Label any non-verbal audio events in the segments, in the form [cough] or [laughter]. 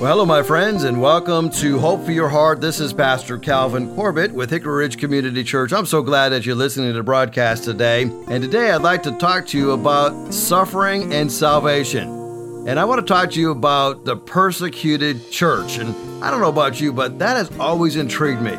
Well, hello, my friends, and welcome to Hope for Your Heart. This is Pastor Calvin Corbett with Hickory Ridge Community Church. I'm so glad that you're listening to the broadcast today. And today I'd like to talk to you about suffering and salvation. And I want to talk to you about the persecuted church. And I don't know about you, but that has always intrigued me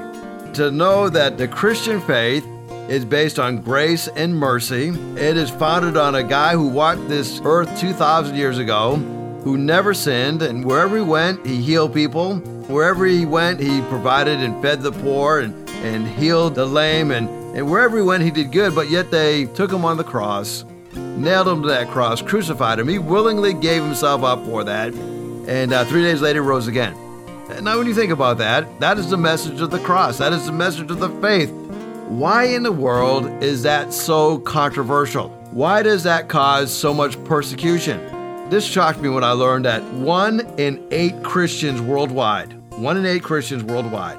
to know that the Christian faith is based on grace and mercy. It is founded on a guy who walked this earth 2,000 years ago who never sinned, and wherever he went, he healed people. Wherever he went, he provided and fed the poor and, and healed the lame, and, and wherever he went, he did good, but yet they took him on the cross, nailed him to that cross, crucified him. He willingly gave himself up for that, and uh, three days later rose again. Now, when you think about that, that is the message of the cross, that is the message of the faith. Why in the world is that so controversial? Why does that cause so much persecution? This shocked me when I learned that one in eight Christians worldwide, one in eight Christians worldwide,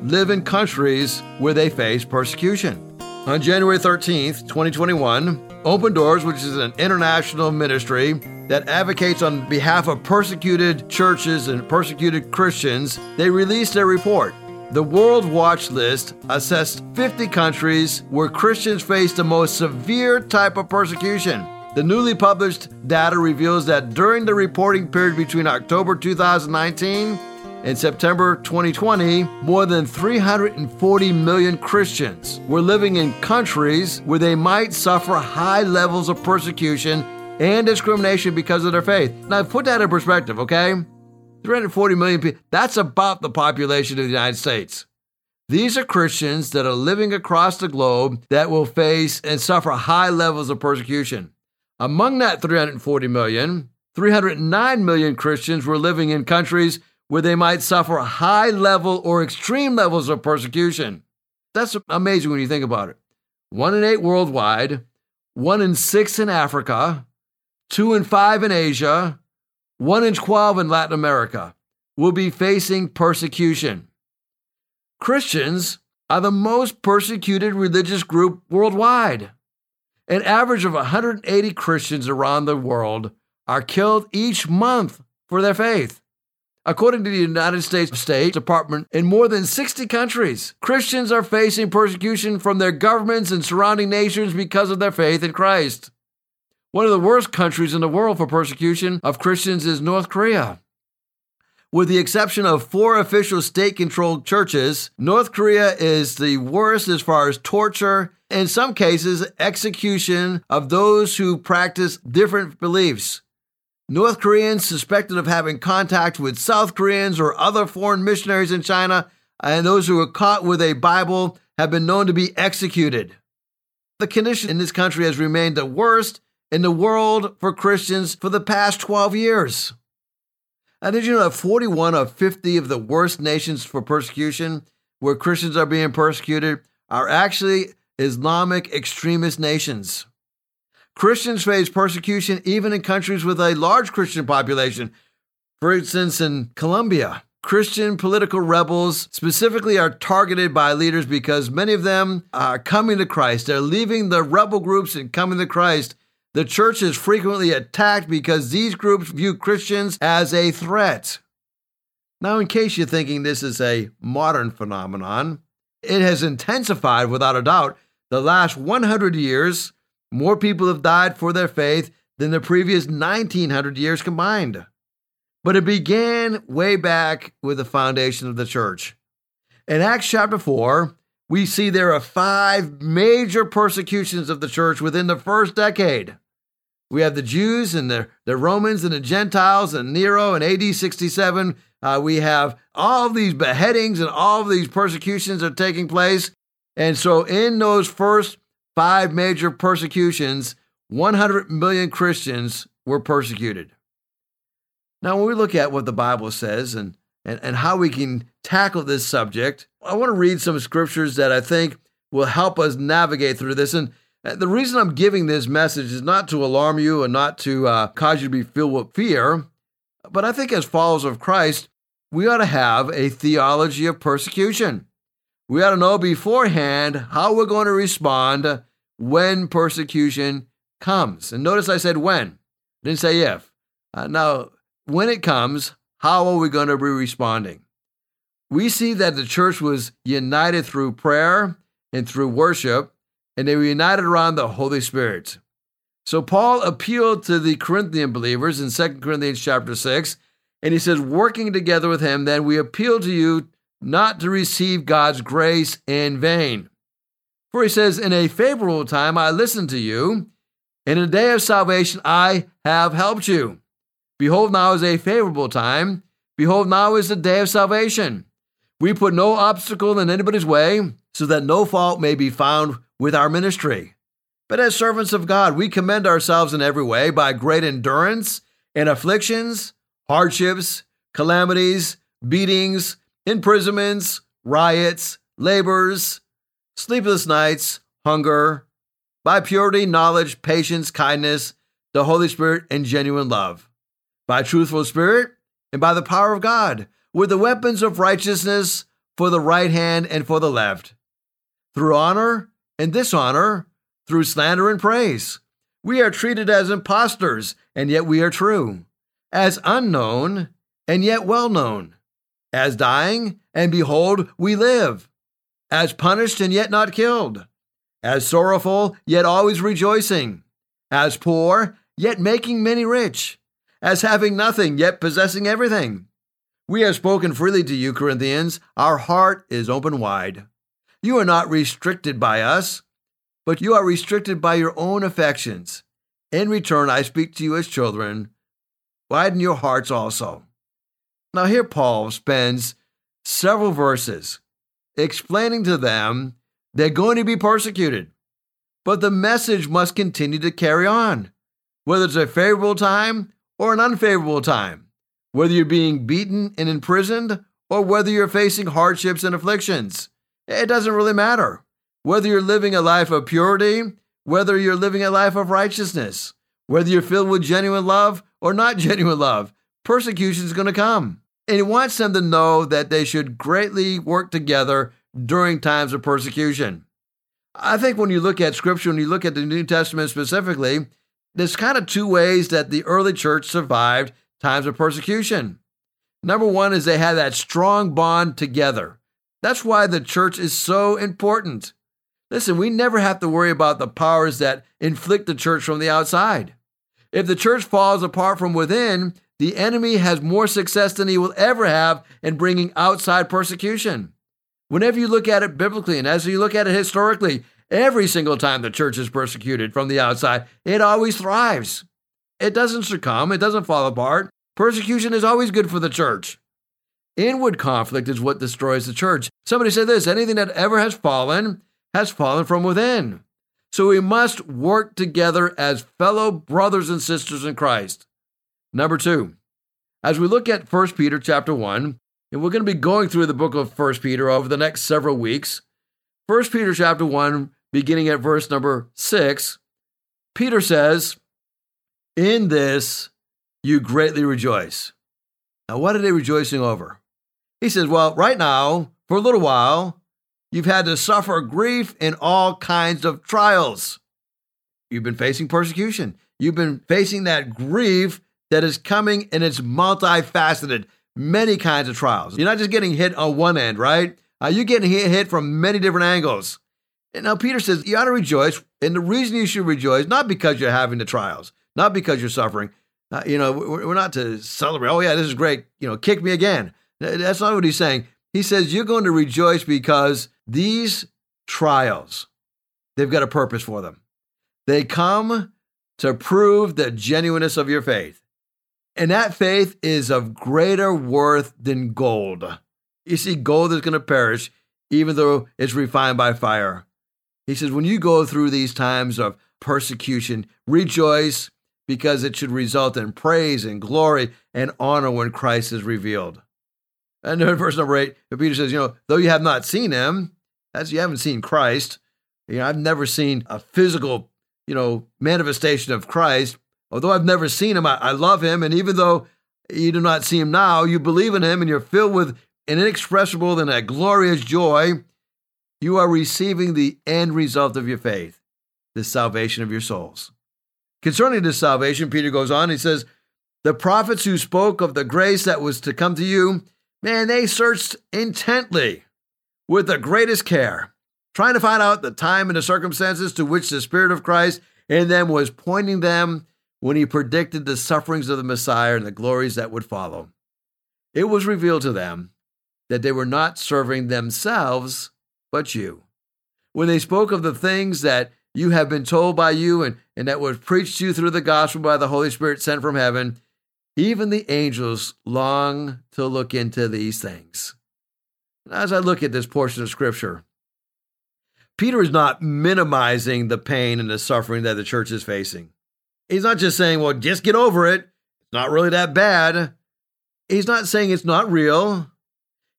live in countries where they face persecution. On January 13th, 2021, Open Doors, which is an international ministry that advocates on behalf of persecuted churches and persecuted Christians, they released a report. The World Watch List assessed 50 countries where Christians face the most severe type of persecution. The newly published data reveals that during the reporting period between October 2019 and September 2020, more than 340 million Christians were living in countries where they might suffer high levels of persecution and discrimination because of their faith. Now, put that in perspective, okay? 340 million people, that's about the population of the United States. These are Christians that are living across the globe that will face and suffer high levels of persecution. Among that 340 million, 309 million Christians were living in countries where they might suffer high level or extreme levels of persecution. That's amazing when you think about it. One in eight worldwide, one in six in Africa, two in five in Asia, one in 12 in Latin America will be facing persecution. Christians are the most persecuted religious group worldwide. An average of 180 Christians around the world are killed each month for their faith. According to the United States State Department, in more than 60 countries, Christians are facing persecution from their governments and surrounding nations because of their faith in Christ. One of the worst countries in the world for persecution of Christians is North Korea. With the exception of four official state controlled churches, North Korea is the worst as far as torture, in some cases, execution of those who practice different beliefs. North Koreans suspected of having contact with South Koreans or other foreign missionaries in China, and those who were caught with a Bible have been known to be executed. The condition in this country has remained the worst in the world for Christians for the past 12 years. And did you know that 41 of 50 of the worst nations for persecution, where Christians are being persecuted, are actually Islamic extremist nations? Christians face persecution even in countries with a large Christian population. For instance, in Colombia, Christian political rebels specifically are targeted by leaders because many of them are coming to Christ. They're leaving the rebel groups and coming to Christ the church is frequently attacked because these groups view Christians as a threat. Now, in case you're thinking this is a modern phenomenon, it has intensified without a doubt. The last 100 years, more people have died for their faith than the previous 1900 years combined. But it began way back with the foundation of the church. In Acts chapter 4, we see there are five major persecutions of the church within the first decade. We have the Jews and the, the Romans and the Gentiles and Nero and AD 67. Uh, we have all these beheadings and all these persecutions are taking place. And so, in those first five major persecutions, 100 million Christians were persecuted. Now, when we look at what the Bible says and, and, and how we can tackle this subject, I want to read some scriptures that I think will help us navigate through this. And the reason I'm giving this message is not to alarm you and not to uh, cause you to be filled with fear, but I think as followers of Christ, we ought to have a theology of persecution. We ought to know beforehand how we're going to respond when persecution comes. And notice I said when, I didn't say if. Uh, now, when it comes, how are we going to be responding? We see that the church was united through prayer and through worship, and they were united around the Holy Spirit. So Paul appealed to the Corinthian believers in 2 Corinthians chapter 6, and he says, working together with him, then we appeal to you not to receive God's grace in vain. For he says, In a favorable time I listened to you, and in a day of salvation I have helped you. Behold, now is a favorable time. Behold, now is the day of salvation. We put no obstacle in anybody's way, so that no fault may be found with our ministry. But as servants of God, we commend ourselves in every way by great endurance in afflictions, hardships, calamities, beatings, imprisonments, riots, labors, sleepless nights, hunger, by purity, knowledge, patience, kindness, the Holy Spirit, and genuine love, by truthful spirit, and by the power of God, with the weapons of righteousness for the right hand and for the left, through honor and dishonor, through slander and praise. We are treated as impostors, and yet we are true, as unknown, and yet well known, as dying, and behold, we live, as punished, and yet not killed as sorrowful, yet always rejoicing, as poor, yet making many rich, as having nothing, yet possessing everything. We have spoken freely to you, Corinthians. Our heart is open wide. You are not restricted by us, but you are restricted by your own affections. In return, I speak to you as children. Widen your hearts also. Now, here Paul spends several verses explaining to them they're going to be persecuted. But the message must continue to carry on, whether it's a favorable time or an unfavorable time, whether you're being beaten and imprisoned or whether you're facing hardships and afflictions. It doesn't really matter. Whether you're living a life of purity, whether you're living a life of righteousness, whether you're filled with genuine love or not [laughs] genuine love, persecution is going to come. And he wants them to know that they should greatly work together during times of persecution. I think when you look at scripture, when you look at the New Testament specifically, there's kind of two ways that the early church survived times of persecution. Number one is they had that strong bond together. That's why the church is so important. Listen, we never have to worry about the powers that inflict the church from the outside. If the church falls apart from within, the enemy has more success than he will ever have in bringing outside persecution. Whenever you look at it biblically and as you look at it historically, every single time the church is persecuted from the outside, it always thrives. It doesn't succumb, it doesn't fall apart. Persecution is always good for the church. Inward conflict is what destroys the church. Somebody said this anything that ever has fallen has fallen from within. So we must work together as fellow brothers and sisters in Christ. Number two, as we look at 1 Peter chapter 1, and we're going to be going through the book of First Peter over the next several weeks. First Peter chapter 1, beginning at verse number 6, Peter says, In this you greatly rejoice. Now, what are they rejoicing over? He says, Well, right now, for a little while, you've had to suffer grief in all kinds of trials. You've been facing persecution. You've been facing that grief that is coming and it's multifaceted many kinds of trials. You're not just getting hit on one end, right? Uh, you're getting hit, hit from many different angles. And now Peter says you ought to rejoice, and the reason you should rejoice not because you're having the trials, not because you're suffering. Uh, you know, we're, we're not to celebrate. Oh yeah, this is great. You know, kick me again. That's not what he's saying. He says you're going to rejoice because these trials, they've got a purpose for them. They come to prove the genuineness of your faith. And that faith is of greater worth than gold. You see, gold is going to perish even though it's refined by fire. He says, when you go through these times of persecution, rejoice because it should result in praise and glory and honor when Christ is revealed. And then verse number eight, Peter says, you know, though you have not seen him, as you haven't seen Christ, you know, I've never seen a physical, you know, manifestation of Christ, Although I've never seen him, I, I love him. And even though you do not see him now, you believe in him and you're filled with an inexpressible and a glorious joy. You are receiving the end result of your faith, the salvation of your souls. Concerning this salvation, Peter goes on, he says, The prophets who spoke of the grace that was to come to you, man, they searched intently with the greatest care, trying to find out the time and the circumstances to which the Spirit of Christ in them was pointing them when he predicted the sufferings of the Messiah and the glories that would follow. It was revealed to them that they were not serving themselves, but you. When they spoke of the things that you have been told by you and, and that was preached to you through the gospel by the Holy Spirit sent from heaven, even the angels long to look into these things. As I look at this portion of scripture, Peter is not minimizing the pain and the suffering that the church is facing. He's not just saying, well, just get over it. It's not really that bad. He's not saying it's not real.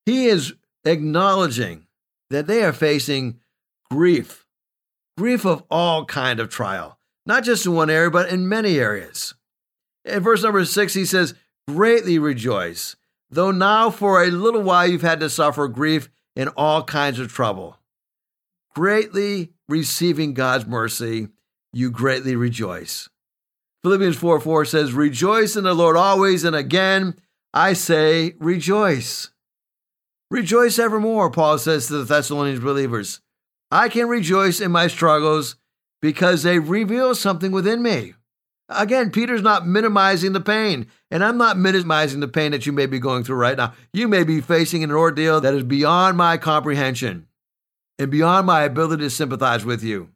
He is acknowledging that they are facing grief, grief of all kind of trial, not just in one area, but in many areas. In verse number six, he says, Greatly rejoice, though now for a little while you've had to suffer grief in all kinds of trouble. Greatly receiving God's mercy, you greatly rejoice. Philippians 4 4 says, Rejoice in the Lord always, and again I say, rejoice. Rejoice evermore, Paul says to the Thessalonians believers. I can rejoice in my struggles because they reveal something within me. Again, Peter's not minimizing the pain, and I'm not minimizing the pain that you may be going through right now. You may be facing an ordeal that is beyond my comprehension and beyond my ability to sympathize with you.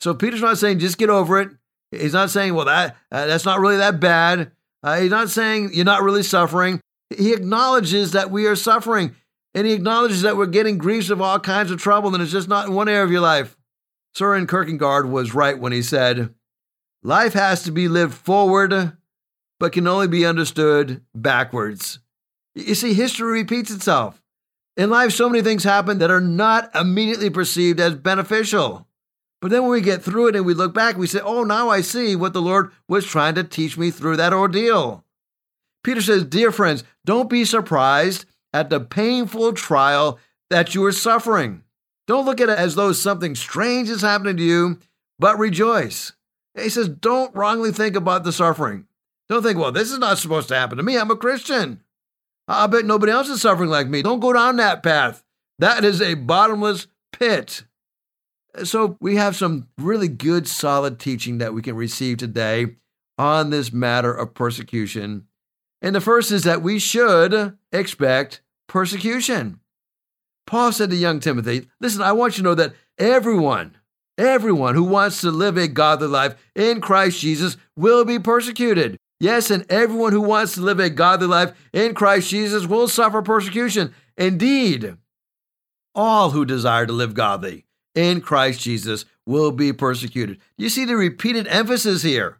So Peter's not saying just get over it. He's not saying, well, that uh, that's not really that bad. Uh, he's not saying you're not really suffering. He acknowledges that we are suffering, and he acknowledges that we're getting griefs of all kinds of trouble, and it's just not in one area of your life. Soren Kierkegaard was right when he said, Life has to be lived forward, but can only be understood backwards. You see, history repeats itself. In life, so many things happen that are not immediately perceived as beneficial. But then when we get through it and we look back, we say, oh, now I see what the Lord was trying to teach me through that ordeal. Peter says, Dear friends, don't be surprised at the painful trial that you are suffering. Don't look at it as though something strange is happening to you, but rejoice. He says, don't wrongly think about the suffering. Don't think, well, this is not supposed to happen to me. I'm a Christian. I bet nobody else is suffering like me. Don't go down that path. That is a bottomless pit. So, we have some really good, solid teaching that we can receive today on this matter of persecution. And the first is that we should expect persecution. Paul said to young Timothy, Listen, I want you to know that everyone, Everyone who wants to live a godly life in Christ Jesus will be persecuted. Yes, and everyone who wants to live a godly life in Christ Jesus will suffer persecution. Indeed, all who desire to live godly in Christ Jesus will be persecuted. You see the repeated emphasis here.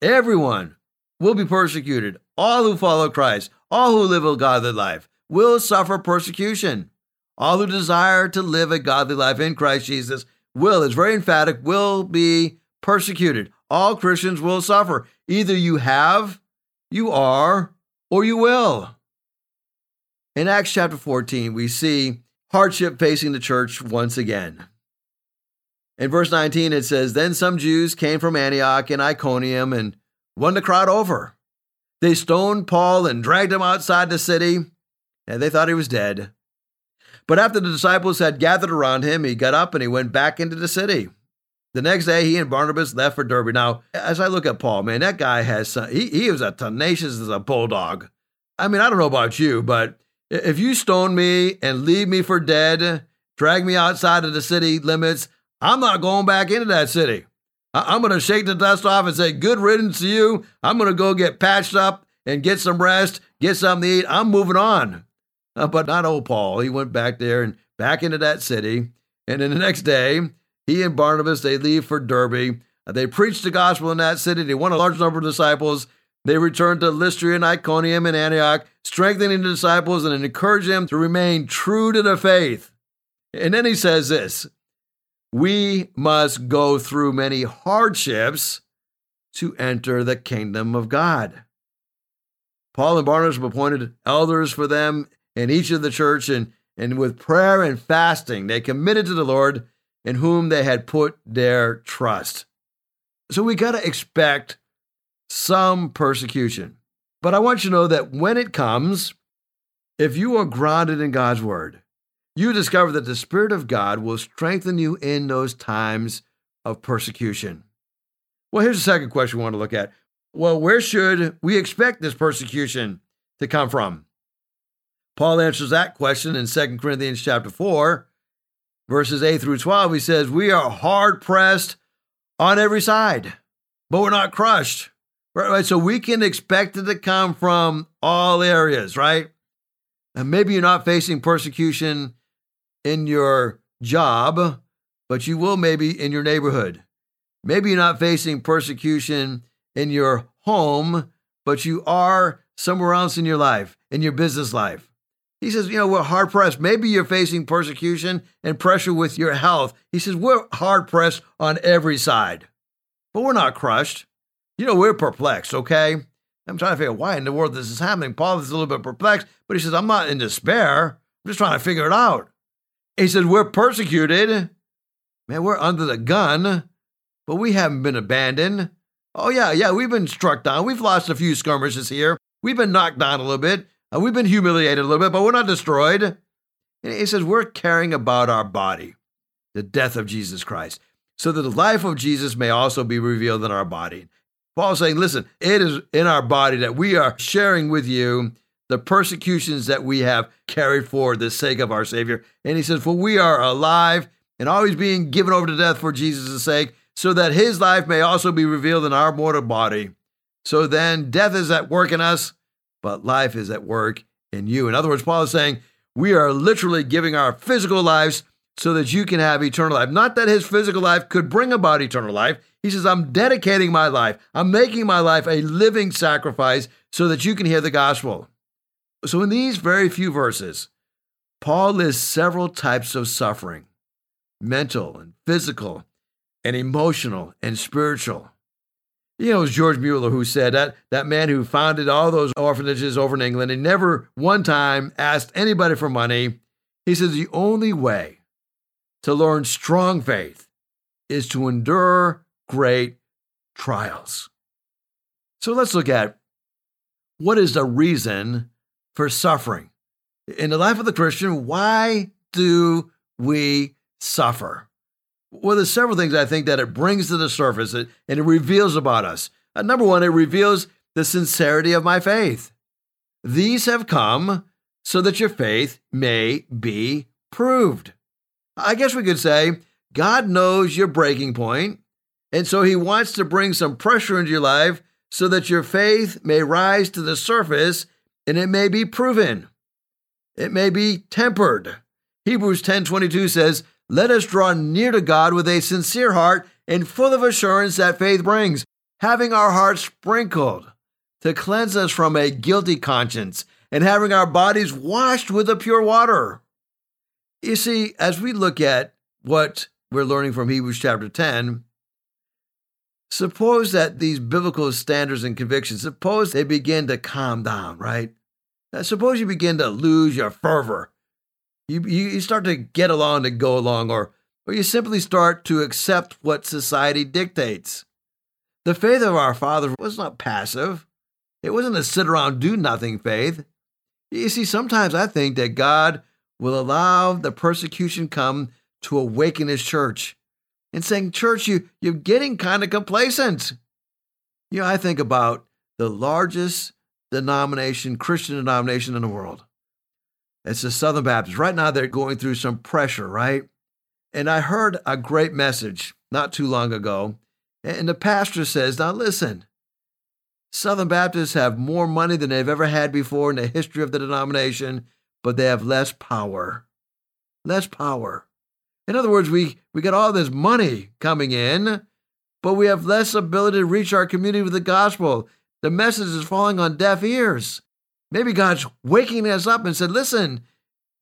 Everyone will be persecuted. All who follow Christ, all who live a godly life, will suffer persecution. All who desire to live a godly life in Christ Jesus will is very emphatic, will be persecuted. All Christians will suffer. Either you have, you are, or you will. In Acts chapter 14, we see hardship facing the church once again. In verse 19, it says, Then some Jews came from Antioch and Iconium and won the crowd over. They stoned Paul and dragged him outside the city, and they thought he was dead. But after the disciples had gathered around him, he got up and he went back into the city. The next day, he and Barnabas left for Derbe. Now, as I look at Paul, man, that guy has some, he, he was as tenacious as a bulldog. I mean, I don't know about you, but if you stone me and leave me for dead, drag me outside of the city limits, I'm not going back into that city. I'm going to shake the dust off and say, good riddance to you. I'm going to go get patched up and get some rest, get something to eat. I'm moving on. Uh, but not old Paul. He went back there and back into that city. And then the next day, he and Barnabas, they leave for Derbe. Uh, they preached the gospel in that city. They won a large number of disciples. They returned to Lystra and Iconium and Antioch, strengthening the disciples and encouraging them to remain true to the faith. And then he says this We must go through many hardships to enter the kingdom of God. Paul and Barnabas appointed elders for them in each of the church, and, and with prayer and fasting, they committed to the Lord in whom they had put their trust. So we got to expect some persecution. But I want you to know that when it comes, if you are grounded in God's word, you discover that the Spirit of God will strengthen you in those times of persecution. Well, here's the second question we want to look at. Well, where should we expect this persecution to come from? Paul answers that question in 2 Corinthians chapter 4, verses 8 through 12. He says, We are hard pressed on every side, but we're not crushed. Right, right. So we can expect it to come from all areas, right? And maybe you're not facing persecution in your job, but you will maybe in your neighborhood. Maybe you're not facing persecution in your home, but you are somewhere else in your life, in your business life. He says, you know, we're hard pressed. Maybe you're facing persecution and pressure with your health. He says, we're hard pressed on every side, but we're not crushed. You know, we're perplexed, okay? I'm trying to figure out why in the world this is happening. Paul is a little bit perplexed, but he says, I'm not in despair. I'm just trying to figure it out. He says, We're persecuted. Man, we're under the gun, but we haven't been abandoned. Oh, yeah, yeah, we've been struck down. We've lost a few skirmishes here. We've been knocked down a little bit. Uh, we've been humiliated a little bit, but we're not destroyed. And he says, We're carrying about our body the death of Jesus Christ, so that the life of Jesus may also be revealed in our body. Paul's saying, Listen, it is in our body that we are sharing with you the persecutions that we have carried for the sake of our Savior. And he says, For we are alive and always being given over to death for Jesus' sake, so that his life may also be revealed in our mortal body. So then death is at work in us, but life is at work in you. In other words, Paul is saying, We are literally giving our physical lives so that you can have eternal life. Not that his physical life could bring about eternal life. He says, I'm dedicating my life, I'm making my life a living sacrifice so that you can hear the gospel. So, in these very few verses, Paul lists several types of suffering mental and physical, and emotional and spiritual. You know, it was George Mueller who said that that man who founded all those orphanages over in England and never one time asked anybody for money. He says the only way to learn strong faith is to endure great trials. So let's look at what is the reason for suffering. In the life of the Christian, why do we suffer? Well, there's several things I think that it brings to the surface and it reveals about us. Uh, number one, it reveals the sincerity of my faith. These have come so that your faith may be proved. I guess we could say God knows your breaking point, and so He wants to bring some pressure into your life so that your faith may rise to the surface and it may be proven. It may be tempered. Hebrews 10:22 says, "Let us draw near to God with a sincere heart and full of assurance that faith brings, having our hearts sprinkled to cleanse us from a guilty conscience and having our bodies washed with the pure water." You see, as we look at what we're learning from Hebrews chapter 10, Suppose that these biblical standards and convictions, suppose they begin to calm down, right? Suppose you begin to lose your fervor. You, you, start to get along to go along, or, or you simply start to accept what society dictates. The faith of our father was not passive. It wasn't a sit around, do nothing faith. You see, sometimes I think that God will allow the persecution come to awaken his church and saying, Church, you, you're getting kind of complacent. You know, I think about the largest denomination, Christian denomination in the world. It's the Southern Baptists. Right now, they're going through some pressure, right? And I heard a great message not too long ago. And the pastor says, Now listen, Southern Baptists have more money than they've ever had before in the history of the denomination, but they have less power. Less power. In other words, we, we got all this money coming in, but we have less ability to reach our community with the gospel. The message is falling on deaf ears. Maybe God's waking us up and said, listen,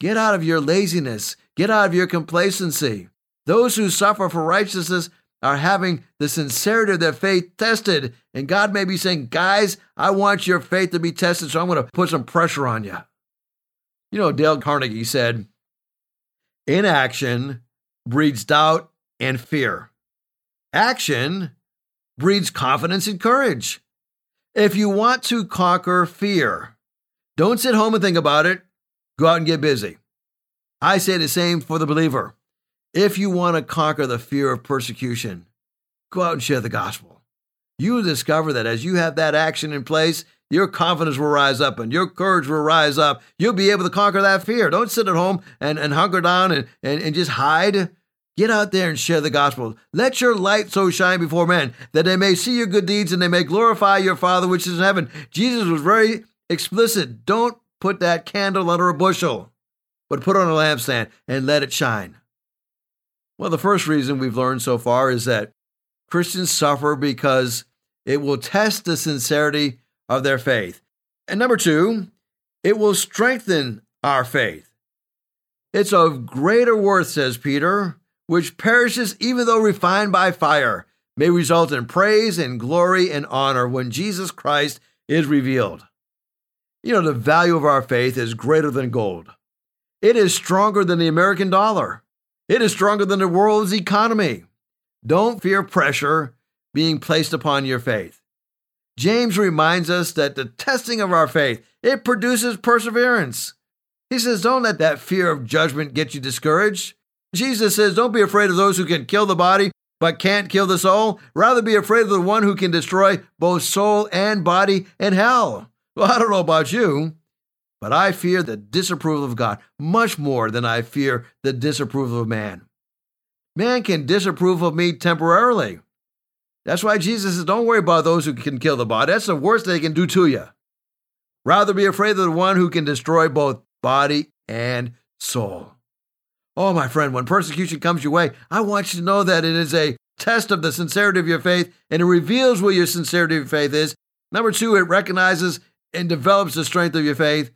get out of your laziness, get out of your complacency. Those who suffer for righteousness are having the sincerity of their faith tested. And God may be saying, guys, I want your faith to be tested, so I'm going to put some pressure on you. You know, Dale Carnegie said, inaction breeds doubt and fear. Action breeds confidence and courage. If you want to conquer fear, don't sit home and think about it. Go out and get busy. I say the same for the believer. If you want to conquer the fear of persecution, go out and share the gospel. You will discover that as you have that action in place, your confidence will rise up and your courage will rise up. You'll be able to conquer that fear. Don't sit at home and, and hunker down and, and, and just hide. Get out there and share the gospel. Let your light so shine before men that they may see your good deeds and they may glorify your Father which is in heaven. Jesus was very explicit. Don't put that candle under a bushel, but put it on a lampstand and let it shine. Well, the first reason we've learned so far is that Christians suffer because it will test the sincerity of their faith. And number two, it will strengthen our faith. It's of greater worth, says Peter, which perishes even though refined by fire, may result in praise and glory and honor when Jesus Christ is revealed. You know, the value of our faith is greater than gold. It is stronger than the American dollar. It is stronger than the world's economy. Don't fear pressure being placed upon your faith. James reminds us that the testing of our faith, it produces perseverance. He says, don't let that fear of judgment get you discouraged. Jesus says, Don't be afraid of those who can kill the body, but can't kill the soul. Rather be afraid of the one who can destroy both soul and body in hell. Well, I don't know about you, but I fear the disapproval of God much more than I fear the disapproval of man. Man can disapprove of me temporarily. That's why Jesus says, Don't worry about those who can kill the body. That's the worst they can do to you. Rather be afraid of the one who can destroy both body and soul. Oh, my friend, when persecution comes your way, I want you to know that it is a test of the sincerity of your faith and it reveals where your sincerity of faith is. Number two, it recognizes and develops the strength of your faith.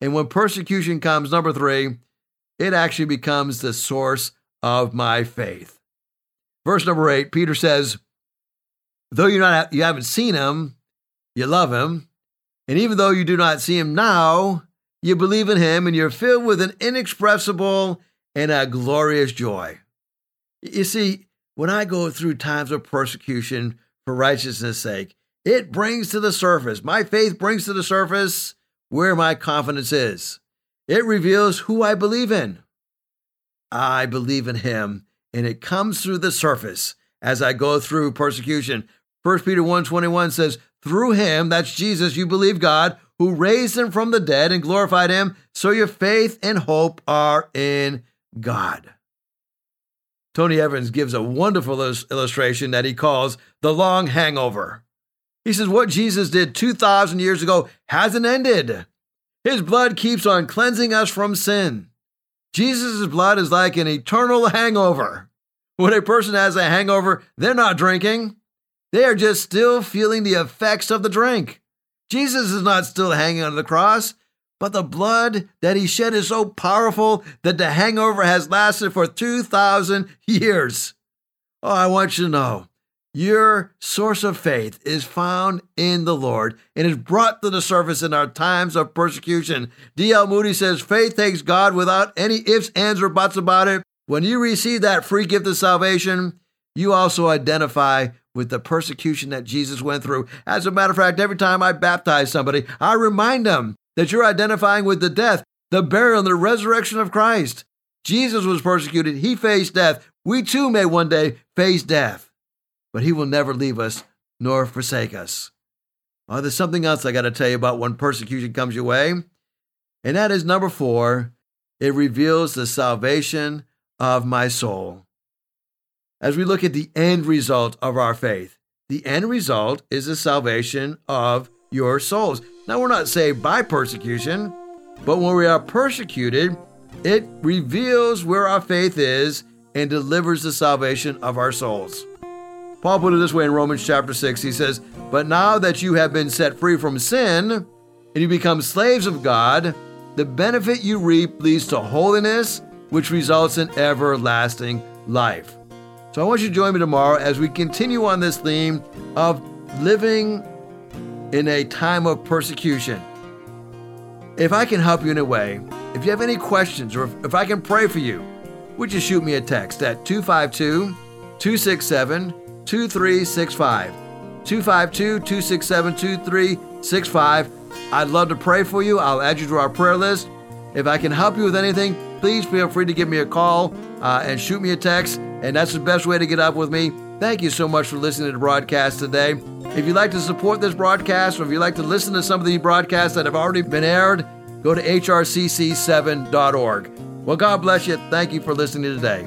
And when persecution comes, number three, it actually becomes the source of my faith. Verse number eight, Peter says, Though you not you haven't seen him, you love him, and even though you do not see him now, you believe in him, and you're filled with an inexpressible and a glorious joy. You see, when I go through times of persecution for righteousness' sake, it brings to the surface, my faith brings to the surface where my confidence is. It reveals who I believe in. I believe in him, and it comes through the surface as I go through persecution. 1 Peter 1:21 says, "Through him, that's Jesus, you believe God, who raised him from the dead and glorified him, so your faith and hope are in God. Tony Evans gives a wonderful illustration that he calls the long hangover. He says, What Jesus did 2,000 years ago hasn't ended. His blood keeps on cleansing us from sin. Jesus' blood is like an eternal hangover. When a person has a hangover, they're not drinking, they are just still feeling the effects of the drink. Jesus is not still hanging on the cross. But the blood that he shed is so powerful that the hangover has lasted for 2,000 years. Oh, I want you to know your source of faith is found in the Lord and is brought to the surface in our times of persecution. D.L. Moody says faith takes God without any ifs, ands, or buts about it. When you receive that free gift of salvation, you also identify with the persecution that Jesus went through. As a matter of fact, every time I baptize somebody, I remind them that you're identifying with the death, the burial, and the resurrection of Christ. Jesus was persecuted, he faced death. We too may one day face death, but he will never leave us nor forsake us. Oh, there's something else I got to tell you about when persecution comes your way, and that is number four it reveals the salvation of my soul. As we look at the end result of our faith, the end result is the salvation of your souls. Now, we're not saved by persecution, but when we are persecuted, it reveals where our faith is and delivers the salvation of our souls. Paul put it this way in Romans chapter 6. He says, But now that you have been set free from sin and you become slaves of God, the benefit you reap leads to holiness, which results in everlasting life. So I want you to join me tomorrow as we continue on this theme of living in a time of persecution. If I can help you in a way, if you have any questions or if, I can pray for you, would you shoot me a text at 252 267 2365? 252 267 2365. I'd love to pray for you. I'll add you to our prayer list. If I can help you with anything, please feel free to give me a call uh, and shoot me a text. And that's the best way to get up with me. Thank you so much for listening to the broadcast today. If you'd like to support this broadcast or if you'd like to listen to some of the broadcasts that have already been aired, go to hrcc7.org. Well, God bless you. Thank you for listening today.